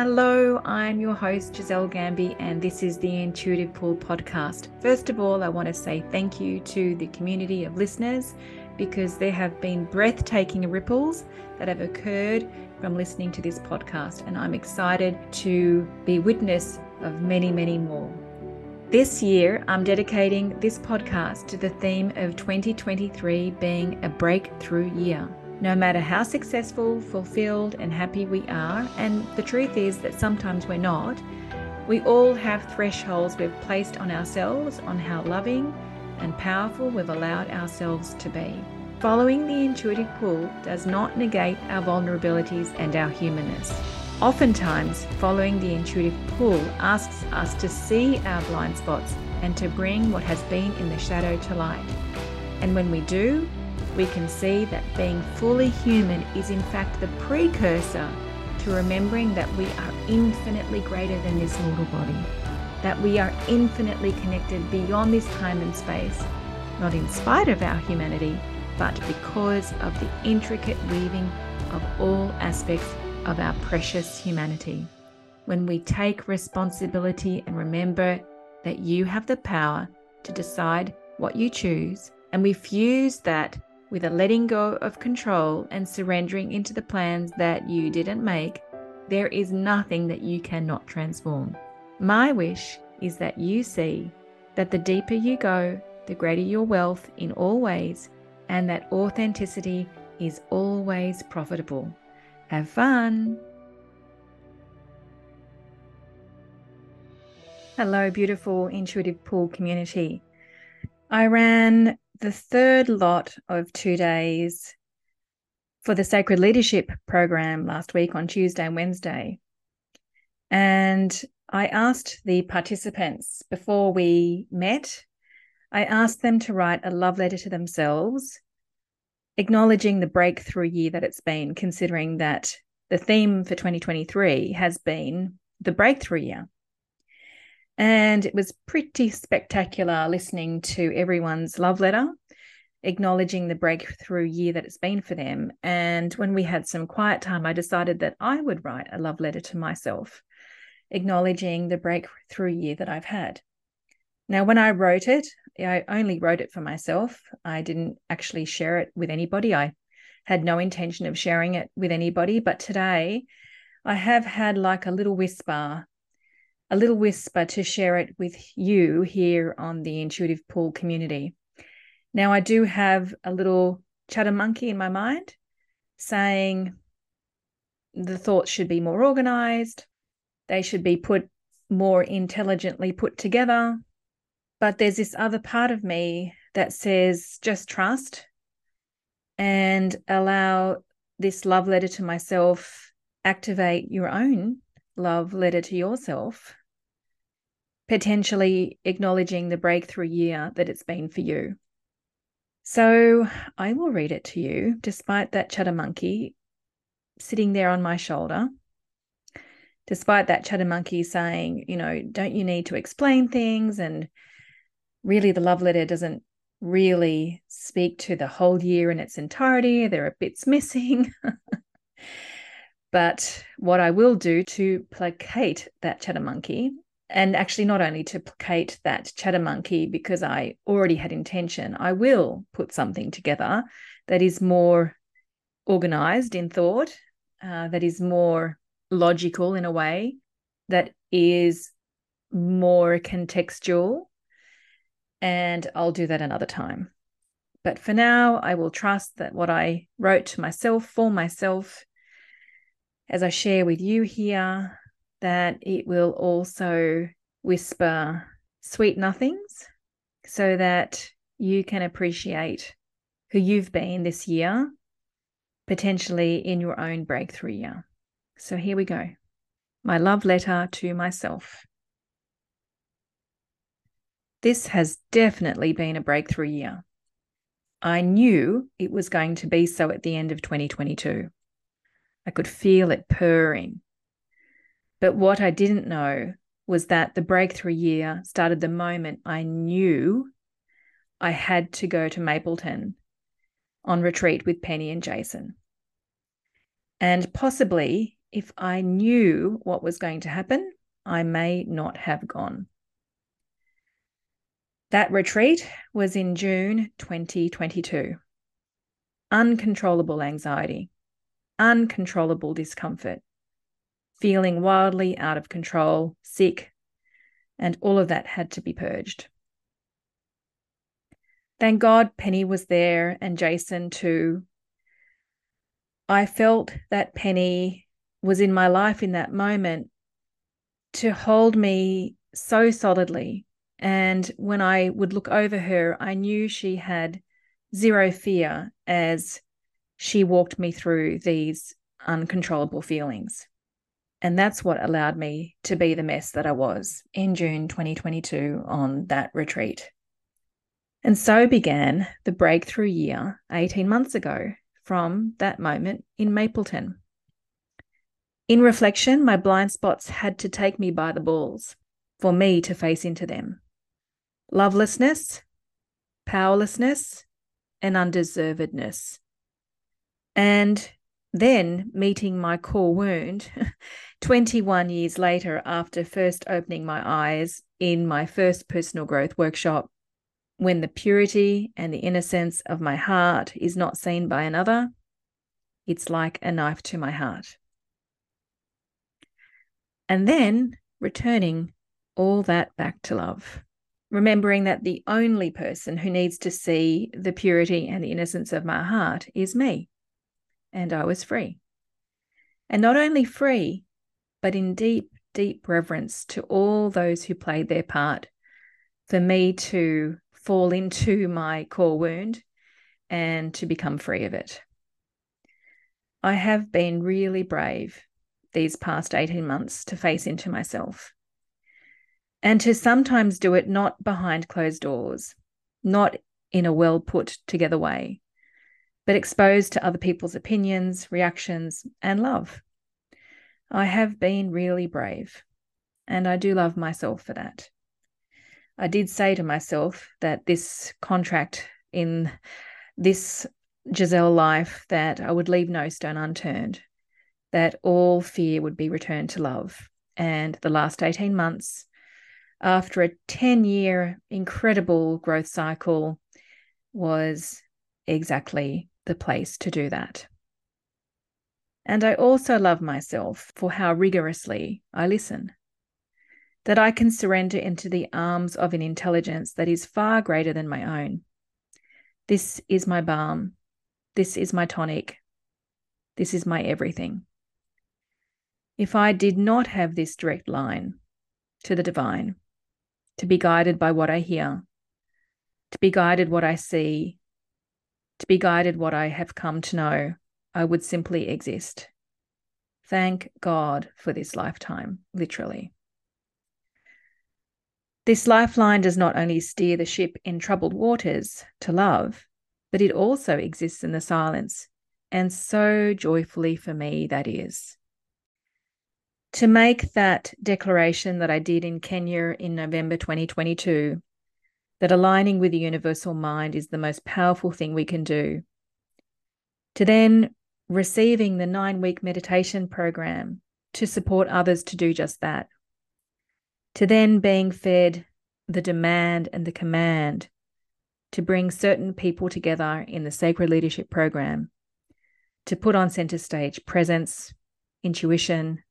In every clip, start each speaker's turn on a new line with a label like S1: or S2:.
S1: Hello, I'm your host, Gisele Gambi, and this is the Intuitive Pull podcast. First of all, I want to say thank you to the community of listeners because there have been breathtaking ripples that have occurred from listening to this podcast, and I'm excited to be witness of many, many more. This year, I'm dedicating this podcast to the theme of 2023 being a breakthrough year. No matter how successful, fulfilled, and happy we are, and the truth is that sometimes we're not, we all have thresholds we've placed on ourselves on how loving and powerful we've allowed ourselves to be. Following the intuitive pull does not negate our vulnerabilities and our humanness. Oftentimes, following the intuitive pull asks us to see our blind spots and to bring what has been in the shadow to light. And when we do, we can see that being fully human is in fact the precursor to remembering that we are infinitely greater than this mortal body, that we are infinitely connected beyond this time and space, not in spite of our humanity, but because of the intricate weaving of all aspects of our precious humanity. When we take responsibility and remember that you have the power to decide what you choose, and we fuse that with a letting go of control and surrendering into the plans that you didn't make, there is nothing that you cannot transform. My wish is that you see that the deeper you go, the greater your wealth in all ways, and that authenticity is always profitable. Have fun! Hello, beautiful intuitive pull community. I ran the third lot of two days for the Sacred Leadership program last week on Tuesday and Wednesday. And I asked the participants before we met, I asked them to write a love letter to themselves, acknowledging the breakthrough year that it's been, considering that the theme for 2023 has been the breakthrough year. And it was pretty spectacular listening to everyone's love letter, acknowledging the breakthrough year that it's been for them. And when we had some quiet time, I decided that I would write a love letter to myself, acknowledging the breakthrough year that I've had. Now, when I wrote it, I only wrote it for myself. I didn't actually share it with anybody. I had no intention of sharing it with anybody. But today, I have had like a little whisper a little whisper to share it with you here on the Intuitive Pull community. Now, I do have a little chatter monkey in my mind saying the thoughts should be more organized, they should be put more intelligently put together. But there's this other part of me that says just trust and allow this love letter to myself activate your own love letter to yourself potentially acknowledging the breakthrough year that it's been for you. So I will read it to you, despite that chatter monkey sitting there on my shoulder, despite that chatter monkey saying, you know, don't you need to explain things? And really, the love letter doesn't really speak to the whole year in its entirety. There are bits missing. but what I will do to placate that chatter monkey and actually not only to placate that chatter monkey because I already had intention, I will put something together that is more organized in thought, uh, that is more logical in a way, that is more contextual. And I'll do that another time. But for now, I will trust that what I wrote to myself for myself, as I share with you here, that it will also whisper sweet nothings so that you can appreciate who you've been this year, potentially in your own breakthrough year. So here we go. My love letter to myself. This has definitely been a breakthrough year. I knew it was going to be so at the end of 2022. I could feel it purring but what I didn't know was that the breakthrough year started the moment I knew I had to go to Mapleton on retreat with Penny and Jason. And possibly if I knew what was going to happen, I may not have gone. That retreat was in June 2022. Uncontrollable anxiety, uncontrollable discomfort, feeling wildly out of control, sick, and all of that had to be purged. Thank God Penny was there and Jason too. I felt that Penny was in my life in that moment to hold me so solidly. And when I would look over her, I knew she had zero fear as she walked me through these uncontrollable feelings. And that's what allowed me to be the mess that I was in June 2022 on that retreat. And so began the breakthrough year 18 months ago from that moment in Mapleton. In reflection, my blind spots had to take me by the balls for me to face into them lovelessness, powerlessness, and undeservedness. And then meeting my core wound 21 years later, after first opening my eyes in my first personal growth workshop, when the purity and the innocence of my heart is not seen by another, it's like a knife to my heart. And then returning all that back to love, remembering that the only person who needs to see the purity and the innocence of my heart is me. And I was free. And not only free, but in deep, deep reverence to all those who played their part for me to fall into my core wound and to become free of it. I have been really brave these past 18 months to face into myself and to sometimes do it not behind closed doors, not in a well put together way, but exposed to other people's opinions, reactions, and love. I have been really brave, and I do love myself for that. I did say to myself that this contract in this Gisele life that I would leave no stone unturned, that all fear would be returned to love. And the last 18 months, after a 10 year incredible growth cycle, was exactly the place to do that. And I also love myself for how rigorously I listen that I can surrender into the arms of an intelligence that is far greater than my own. This is my balm. This is my tonic. This is my everything. If I did not have this direct line to the divine, to be guided by what I hear, to be guided what I see, to be guided what I have come to know, I would simply exist. Thank God for this lifetime, literally. This lifeline does not only steer the ship in troubled waters to love, but it also exists in the silence, and so joyfully for me that is. To make that declaration that I did in Kenya in November 2022, that aligning with the universal mind is the most powerful thing we can do. To then receiving the nine week meditation program to support others to do just that to then being fed the demand and the command to bring certain people together in the Sacred Leadership Program to put on center stage presence, intuition,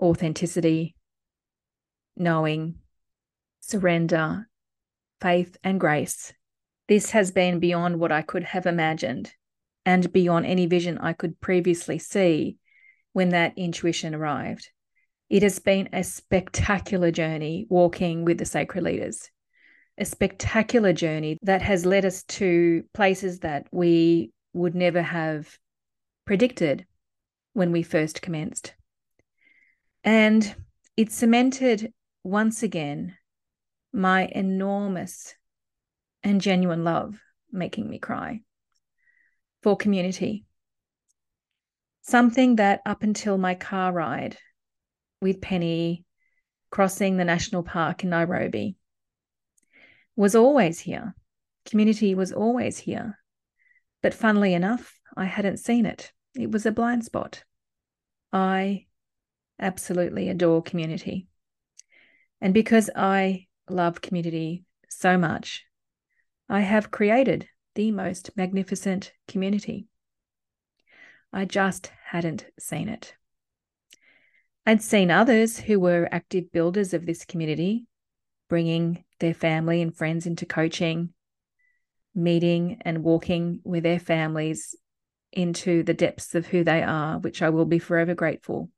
S1: authenticity, knowing, surrender, faith, and grace. This has been beyond what I could have imagined and beyond any vision I could previously see when that intuition arrived. It has been a spectacular journey walking with the sacred leaders, a spectacular journey that has led us to places that we would never have predicted when we first commenced. And it cemented once again my enormous and genuine love, making me cry, for community. Something that up until my car ride with Penny crossing the national park in Nairobi was always here. Community was always here. But funnily enough, I hadn't seen it. It was a blind spot. I absolutely adore community. And because I love community so much, I have created the most magnificent community. I just hadn't seen it. I'd seen others who were active builders of this community, bringing their family and friends into coaching, meeting and walking with their families into the depths of who they are, which I will be forever grateful.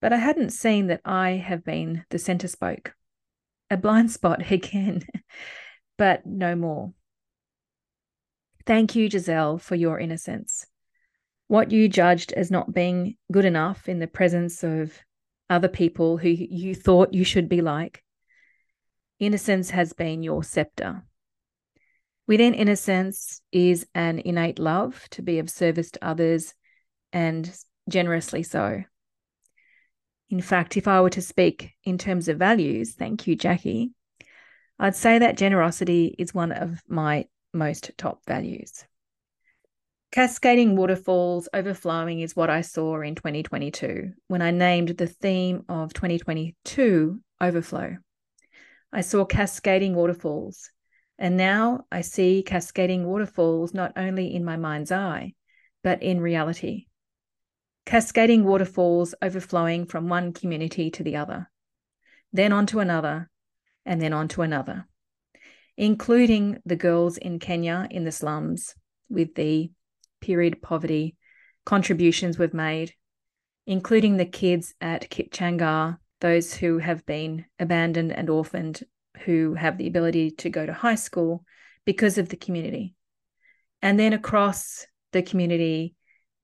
S1: But I hadn't seen that I have been the centre spoke, a blind spot again, but no more. Thank you, Gisele, for your innocence. What you judged as not being good enough in the presence of other people who you thought you should be like, innocence has been your scepter. Within innocence is an innate love to be of service to others and generously so. In fact, if I were to speak in terms of values, thank you, Jackie, I'd say that generosity is one of my most top values. Cascading waterfalls overflowing is what I saw in 2022 when I named the theme of 2022 overflow. I saw cascading waterfalls, and now I see cascading waterfalls not only in my mind's eye, but in reality. Cascading waterfalls overflowing from one community to the other, then on to another, and then on to another including the girls in Kenya in the slums with the period poverty contributions we've made, including the kids at Kipchanga, those who have been abandoned and orphaned, who have the ability to go to high school because of the community. And then across the community,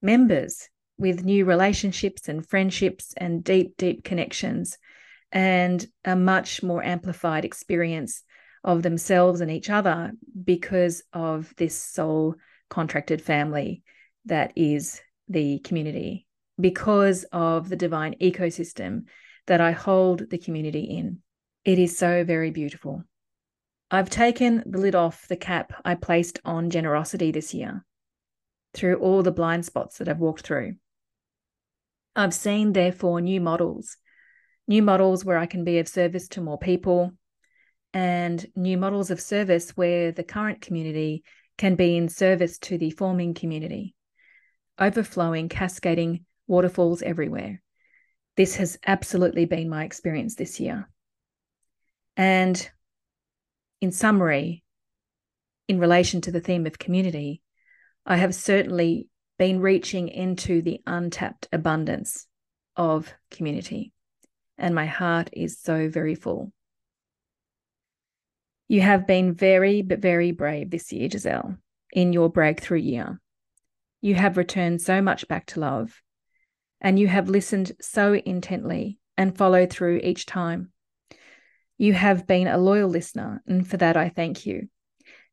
S1: members with new relationships and friendships and deep, deep connections, and a much more amplified experience of themselves and each other because of this soul contracted family that is the community, because of the divine ecosystem that I hold the community in. It is so very beautiful. I've taken the lid off the cap I placed on generosity this year through all the blind spots that I've walked through. I've seen, therefore, new models, new models where I can be of service to more people, and new models of service where the current community can be in service to the forming community, overflowing, cascading waterfalls everywhere. This has absolutely been my experience this year. And in summary, in relation to the theme of community, I have certainly been reaching into the untapped abundance of community. And my heart is so very full. You have been very, but very brave this year, Gisele, in your breakthrough year. You have returned so much back to love, and you have listened so intently and followed through each time. You have been a loyal listener, and for that I thank you.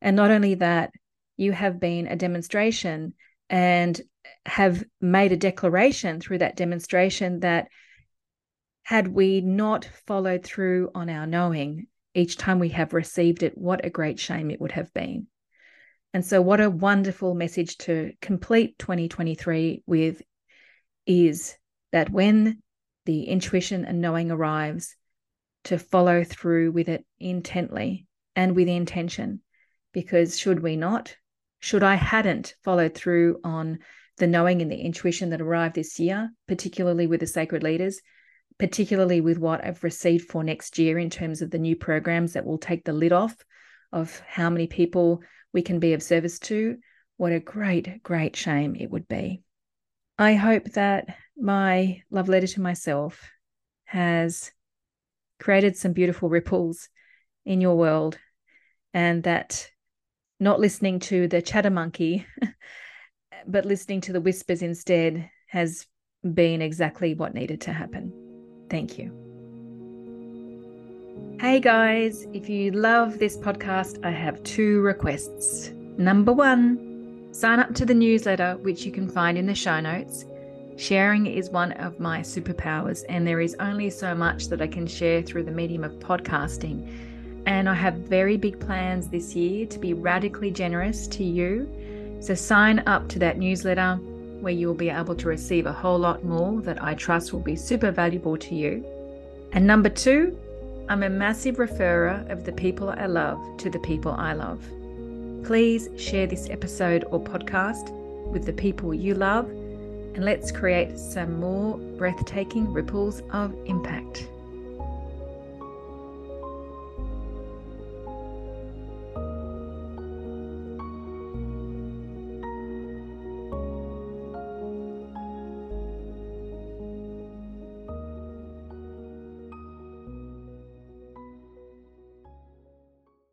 S1: And not only that, you have been a demonstration and have made a declaration through that demonstration that had we not followed through on our knowing each time we have received it, what a great shame it would have been. And so, what a wonderful message to complete 2023 with is that when the intuition and knowing arrives, to follow through with it intently and with intention. Because should we not, should I hadn't followed through on the knowing and the intuition that arrived this year, particularly with the sacred leaders, particularly with what I've received for next year in terms of the new programs that will take the lid off of how many people we can be of service to. What a great, great shame it would be. I hope that my love letter to myself has created some beautiful ripples in your world and that not listening to the chatter monkey, but listening to the whispers instead has been exactly what needed to happen. Thank you. Hey guys, if you love this podcast, I have two requests. Number one, sign up to the newsletter, which you can find in the show notes. Sharing is one of my superpowers, and there is only so much that I can share through the medium of podcasting. And I have very big plans this year to be radically generous to you. So sign up to that newsletter where you will be able to receive a whole lot more that I trust will be super valuable to you. And number two, I'm a massive referrer of the people I love to the people I love. Please share this episode or podcast with the people you love, and let's create some more breathtaking ripples of impact.